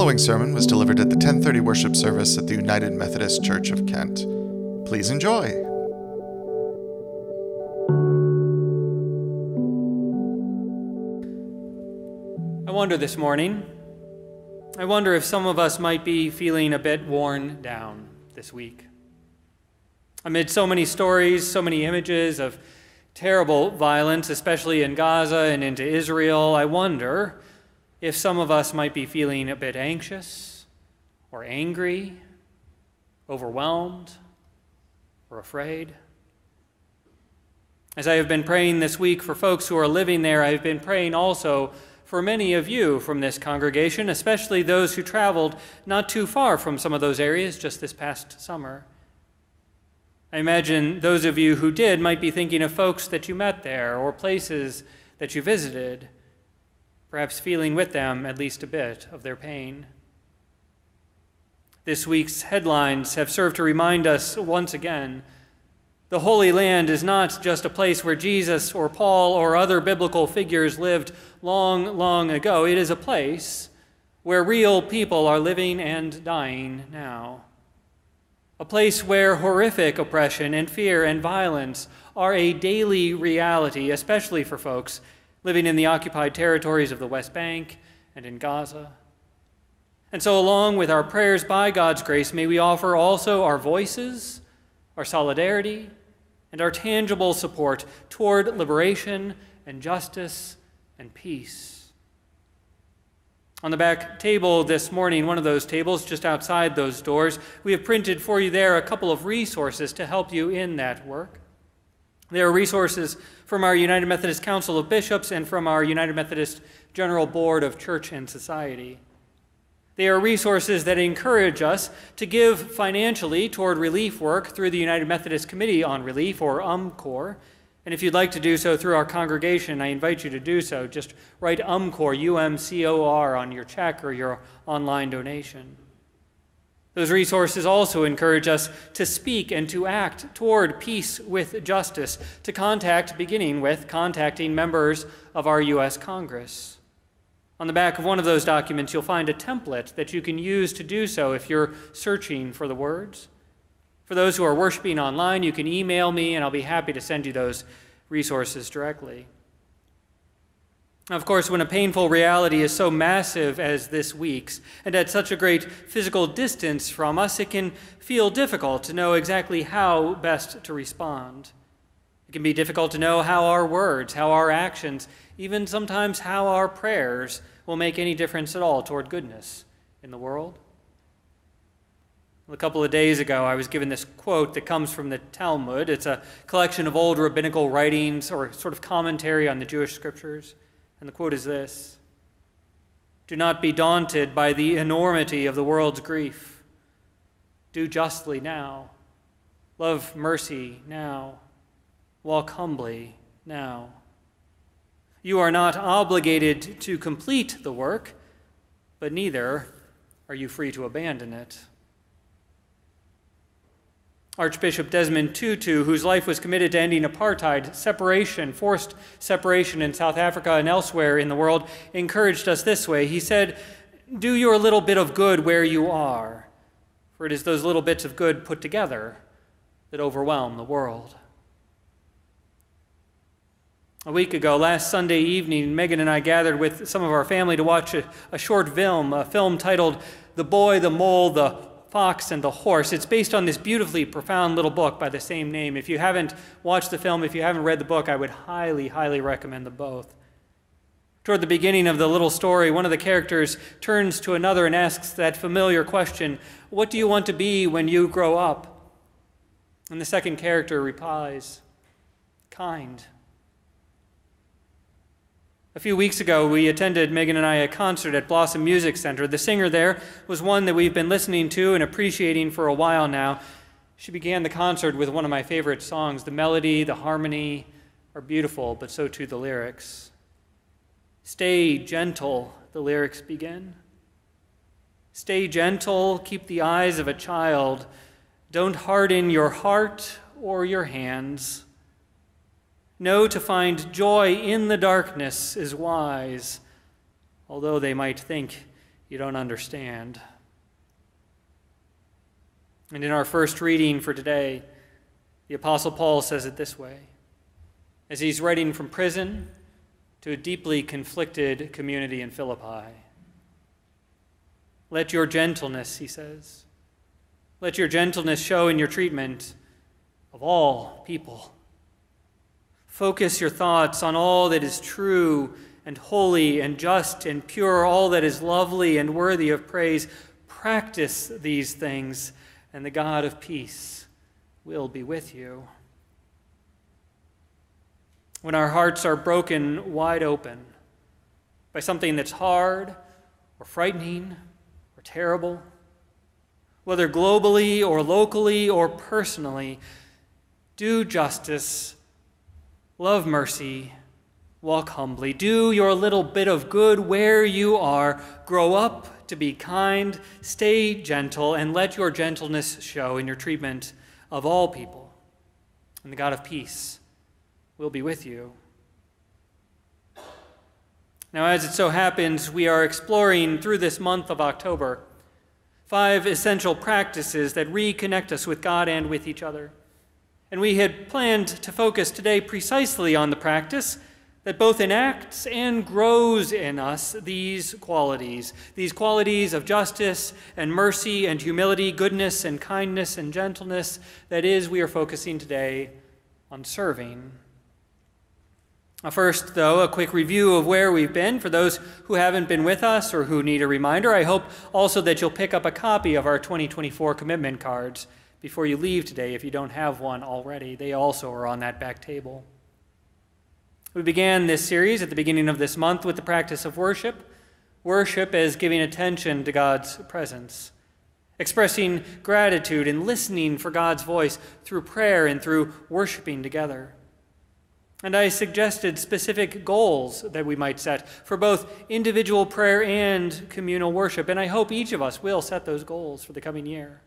following sermon was delivered at the 1030 worship service at the United Methodist Church of Kent. Please enjoy. I wonder this morning, I wonder if some of us might be feeling a bit worn down this week. Amid so many stories, so many images of terrible violence, especially in Gaza and into Israel, I wonder if some of us might be feeling a bit anxious or angry, overwhelmed or afraid. As I have been praying this week for folks who are living there, I have been praying also for many of you from this congregation, especially those who traveled not too far from some of those areas just this past summer. I imagine those of you who did might be thinking of folks that you met there or places that you visited perhaps feeling with them at least a bit of their pain. This week's headlines have served to remind us once again the Holy Land is not just a place where Jesus or Paul or other biblical figures lived long, long ago. It is a place where real people are living and dying now. A place where horrific oppression and fear and violence are a daily reality, especially for folks living in the occupied territories of the West Bank and in Gaza. And so, along with our prayers by God's grace, may we offer also our voices, our solidarity, and our tangible support toward liberation and justice and peace. On the back table this morning, one of those tables just outside those doors, we have printed for you there a couple of resources to help you in that work. There are resources from our United Methodist Council of Bishops and from our United Methodist General Board of Church and Society. They are resources that encourage us to give financially toward relief work through the United Methodist Committee on Relief, or UMCOR. And if you'd like to do so through our congregation, I invite you to do so. Just write UMCOR, U M C O R, on your check or your online donation. Those resources also encourage us to speak and to act toward peace with justice, to contact, beginning with contacting members of our U.S. Congress. On the back of one of those documents, you'll find a template that you can use to do so if you're searching for the words. For those who are worshiping online, you can email me, and I'll be happy to send you those resources directly. Of course, when a painful reality is so massive as this week's, and at such a great physical distance from us, it can feel difficult to know exactly how best to respond. It can be difficult to know how our words, how our actions, even sometimes how our prayers will make any difference at all toward goodness in the world. A couple of days ago, I was given this quote that comes from the Talmud. It's a collection of old rabbinical writings or sort of commentary on the Jewish scriptures. And the quote is this Do not be daunted by the enormity of the world's grief. Do justly now. Love mercy now. Walk humbly now. You are not obligated to complete the work, but neither are you free to abandon it. Archbishop Desmond Tutu, whose life was committed to ending apartheid, separation, forced separation in South Africa and elsewhere in the world, encouraged us this way. He said, Do your little bit of good where you are, for it is those little bits of good put together that overwhelm the world. A week ago, last Sunday evening, Megan and I gathered with some of our family to watch a, a short film, a film titled The Boy, the Mole, the Fox and the Horse. It's based on this beautifully profound little book by the same name. If you haven't watched the film, if you haven't read the book, I would highly, highly recommend them both. Toward the beginning of the little story, one of the characters turns to another and asks that familiar question What do you want to be when you grow up? And the second character replies, Kind. A few weeks ago, we attended, Megan and I, a concert at Blossom Music Center. The singer there was one that we've been listening to and appreciating for a while now. She began the concert with one of my favorite songs. The melody, the harmony are beautiful, but so too the lyrics. Stay gentle, the lyrics begin. Stay gentle, keep the eyes of a child. Don't harden your heart or your hands. Know to find joy in the darkness is wise, although they might think you don't understand. And in our first reading for today, the Apostle Paul says it this way as he's writing from prison to a deeply conflicted community in Philippi. Let your gentleness, he says, let your gentleness show in your treatment of all people. Focus your thoughts on all that is true and holy and just and pure, all that is lovely and worthy of praise. Practice these things, and the God of peace will be with you. When our hearts are broken wide open by something that's hard or frightening or terrible, whether globally or locally or personally, do justice, love mercy, walk humbly, do your little bit of good where you are, grow up to be kind, stay gentle, and let your gentleness show in your treatment of all people. And the God of peace will be with you. Now, as it so happens, we are exploring through this month of October five essential practices that reconnect us with God and with each other. And we had planned to focus today precisely on the practice that both enacts and grows in us these qualities these qualities of justice and mercy and humility, goodness and kindness and gentleness. That is, we are focusing today on serving. First, though, a quick review of where we've been. For those who haven't been with us or who need a reminder, I hope also that you'll pick up a copy of our 2024 commitment cards before you leave today if you don't have one already. They also are on that back table. We began this series at the beginning of this month with the practice of worship. Worship as giving attention to God's presence, expressing gratitude and listening for God's voice through prayer and through worshiping together. And I suggested specific goals that we might set for both individual prayer and communal worship. And I hope each of us will set those goals for the coming year.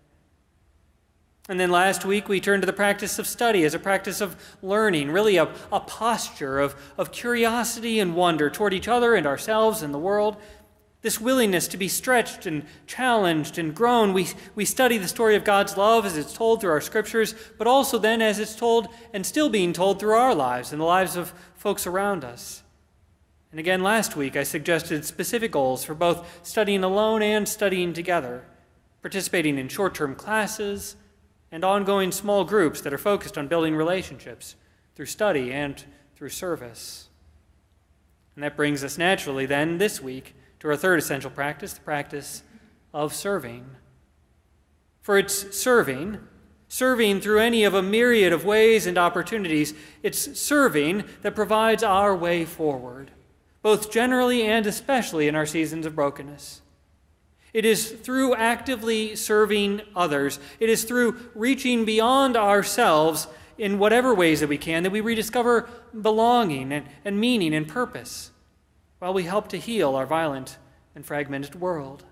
And then last week, we turned to the practice of study as a practice of learning, really a, a posture of, of curiosity and wonder toward each other and ourselves and the world. This willingness to be stretched and challenged and grown. We, we study the story of God's love as it's told through our scriptures, but also then as it's told and still being told through our lives and the lives of folks around us. And again, last week, I suggested specific goals for both studying alone and studying together, participating in short term classes and ongoing small groups that are focused on building relationships through study and through service. And that brings us naturally then this week to our third essential practice, the practice of serving. For it's serving, serving through any of a myriad of ways and opportunities, it's serving that provides our way forward, both generally and especially in our seasons of brokenness. It is through actively serving others, it is through reaching beyond ourselves in whatever ways that we can that we rediscover belonging and, and meaning and purpose while we help to heal our violent and fragmented world.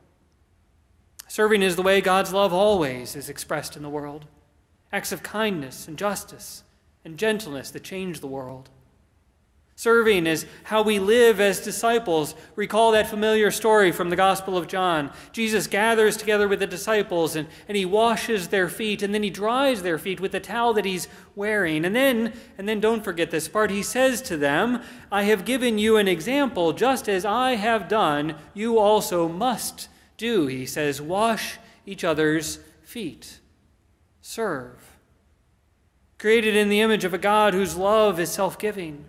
Serving is the way God's love always is expressed in the world acts of kindness and justice and gentleness that change the world. Serving is how we live as disciples. Recall that familiar story from the Gospel of John. Jesus gathers together with the disciples and, and he washes their feet and then he dries their feet with the towel that he's wearing. And then, and then don't forget this part, he says to them, I have given you an example, just as I have done, you also must do. He says, wash each other's feet. Serve. Created in the image of a God whose love is self giving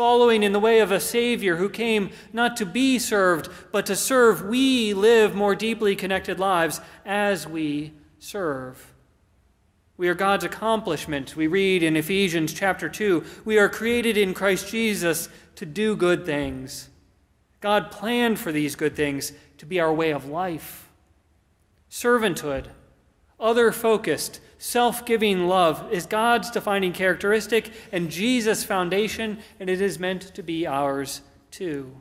following in the way of a Savior who came not to be served, but to serve, we live more deeply connected lives as we serve. We are God's accomplishment. We read in Ephesians chapter 2 we are created in Christ Jesus to do good things. God planned for these good things to be our way of life. Servanthood, other focused, self giving love is God's defining characteristic and Jesus' foundation, and it is meant to be ours too.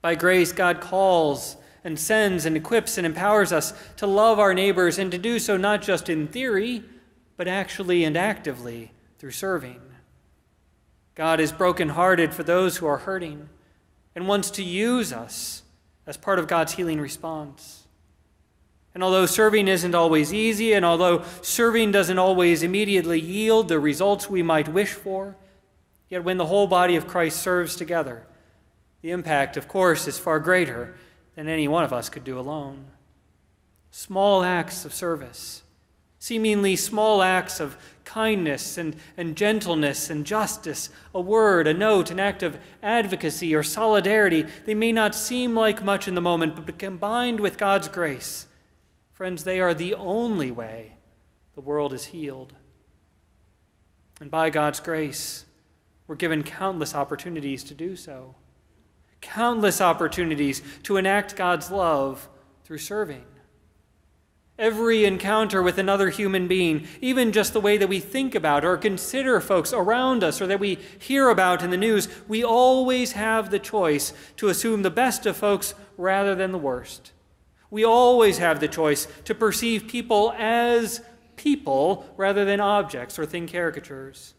By grace, God calls and sends and equips and empowers us to love our neighbors and to do so not just in theory, but actually and actively through serving. God is brokenhearted for those who are hurting and wants to use us as part of God's healing response. And although serving isn't always easy, and although serving doesn't always immediately yield the results we might wish for, yet when the whole body of Christ serves together, the impact, of course, is far greater than any one of us could do alone. Small acts of service, seemingly small acts of kindness and, and gentleness and justice, a word, a note, an act of advocacy or solidarity, they may not seem like much in the moment, but combined with God's grace, friends, they are the only way the world is healed. And by God's grace, we're given countless opportunities to do so countless opportunities to enact God's love through serving. Every encounter with another human being, even just the way that we think about or consider folks around us or that we hear about in the news, we always have the choice to assume the best of folks rather than the worst. We always have the choice to perceive people as people rather than objects or thing caricatures.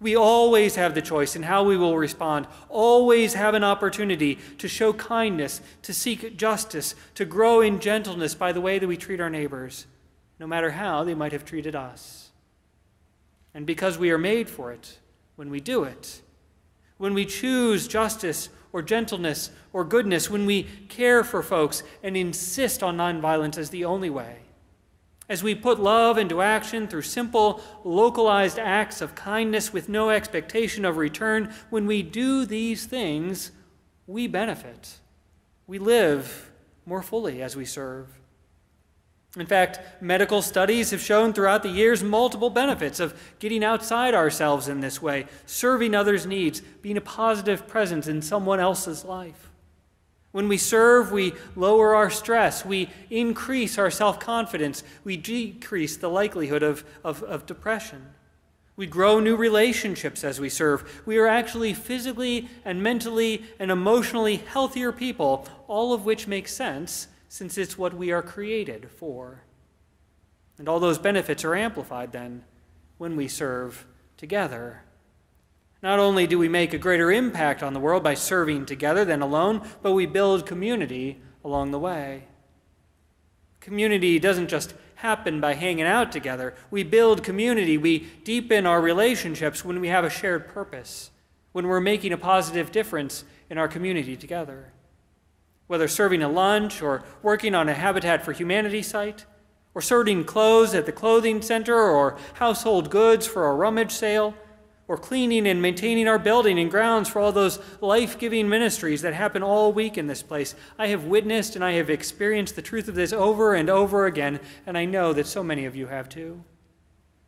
We always have the choice in how we will respond, always have an opportunity to show kindness, to seek justice, to grow in gentleness by the way that we treat our neighbors, no matter how they might have treated us. And because we are made for it, when we do it, when we choose justice or gentleness or goodness, when we care for folks and insist on nonviolence as the only way, as we put love into action through simple, localized acts of kindness with no expectation of return, when we do these things, we benefit. We live more fully as we serve. In fact, medical studies have shown throughout the years multiple benefits of getting outside ourselves in this way, serving others' needs, being a positive presence in someone else's life. When we serve, we lower our stress, we increase our self confidence, we decrease the likelihood of, of, of, depression. We grow new relationships as we serve. We are actually physically and mentally and emotionally healthier people, all of which makes sense since it's what we are created for. And all those benefits are amplified then when we serve together. Not only do we make a greater impact on the world by serving together than alone, but we build community along the way. Community doesn't just happen by hanging out together. We build community. We deepen our relationships when we have a shared purpose, when we're making a positive difference in our community together. Whether serving a lunch or working on a Habitat for Humanity site, or sorting clothes at the clothing center or household goods for a rummage sale or cleaning and maintaining our building and grounds for all those life giving ministries that happen all week in this place. I have witnessed and I have experienced the truth of this over and over again, and I know that so many of you have too.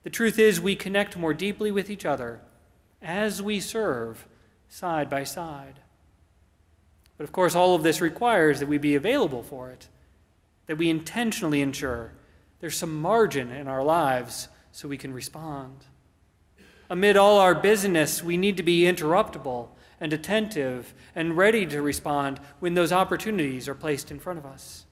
The truth is, we connect more deeply with each other as we serve side by side. But of course, all of this requires that we be available for it, that we intentionally ensure there's some margin in our lives so we can respond. Amid all our busyness, we need to be interruptible and attentive and ready to respond when those opportunities are placed in front of us.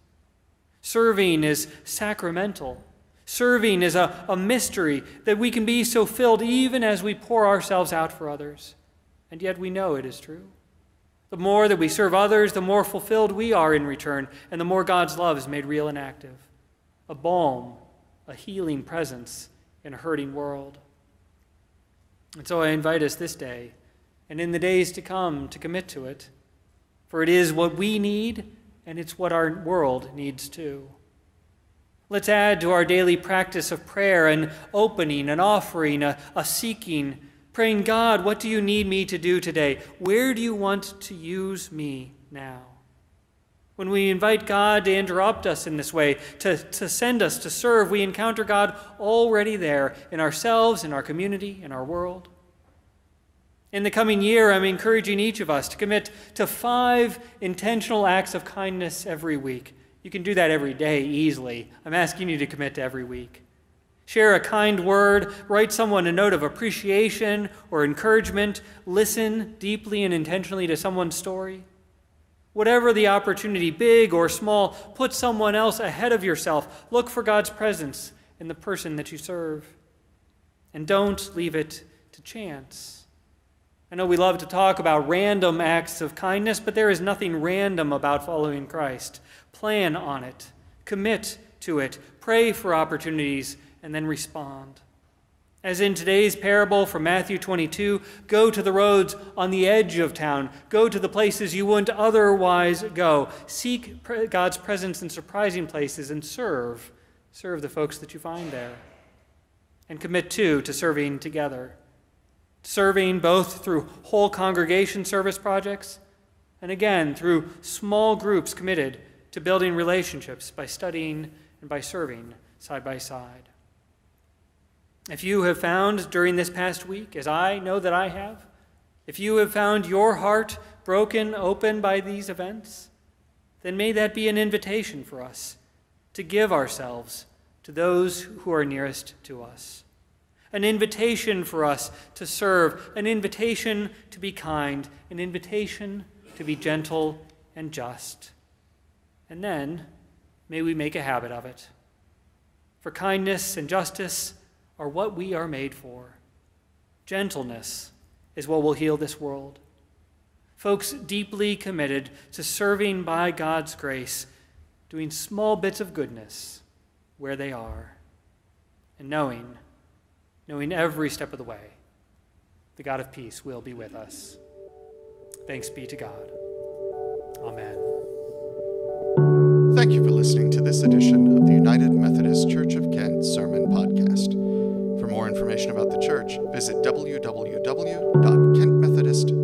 Serving is sacramental. Serving is a, a mystery that we can be so filled even as we pour ourselves out for others. And yet we know it is true. The more that we serve others, the more fulfilled we are in return, and the more God's love is made real and active. A balm, a healing presence in a hurting world. And so I invite us this day and in the days to come to commit to it, for it is what we need and it's what our world needs too. Let's add to our daily practice of prayer an opening, an offering, a, a seeking, praying, God, what do you need me to do today? Where do you want to use me now? When we invite God to interrupt us in this way, to, to send us to serve, we encounter God already there in ourselves, in our community, in our world. In the coming year, I'm encouraging each of us to commit to five intentional acts of kindness every week. You can do that every day easily. I'm asking you to commit to every week. Share a kind word, write someone a note of appreciation or encouragement, listen deeply and intentionally to someone's story. Whatever the opportunity, big or small, put someone else ahead of yourself. Look for God's presence in the person that you serve. And don't leave it to chance. I know we love to talk about random acts of kindness, but there is nothing random about following Christ. Plan on it, commit to it, pray for opportunities, and then respond. As in today's parable from Matthew 22, go to the roads on the edge of town. Go to the places you wouldn't otherwise go. Seek God's presence in surprising places and serve. Serve the folks that you find there. And commit, too, to serving together. Serving both through whole congregation service projects and again through small groups committed to building relationships by studying and by serving side by side. If you have found during this past week, as I know that I have, if you have found your heart broken open by these events, then may that be an invitation for us to give ourselves to those who are nearest to us. An invitation for us to serve, an invitation to be kind, an invitation to be gentle and just. And then may we make a habit of it. For kindness and justice, are what we are made for. Gentleness is what will heal this world. Folks deeply committed to serving by God's grace, doing small bits of goodness where they are, and knowing, knowing every step of the way, the God of peace will be with us. Thanks be to God. Amen. Thank you for listening to this edition of the United Methodist Church of Kent Sermon Podcast. For more information about the church, visit www.kentmethodist.com.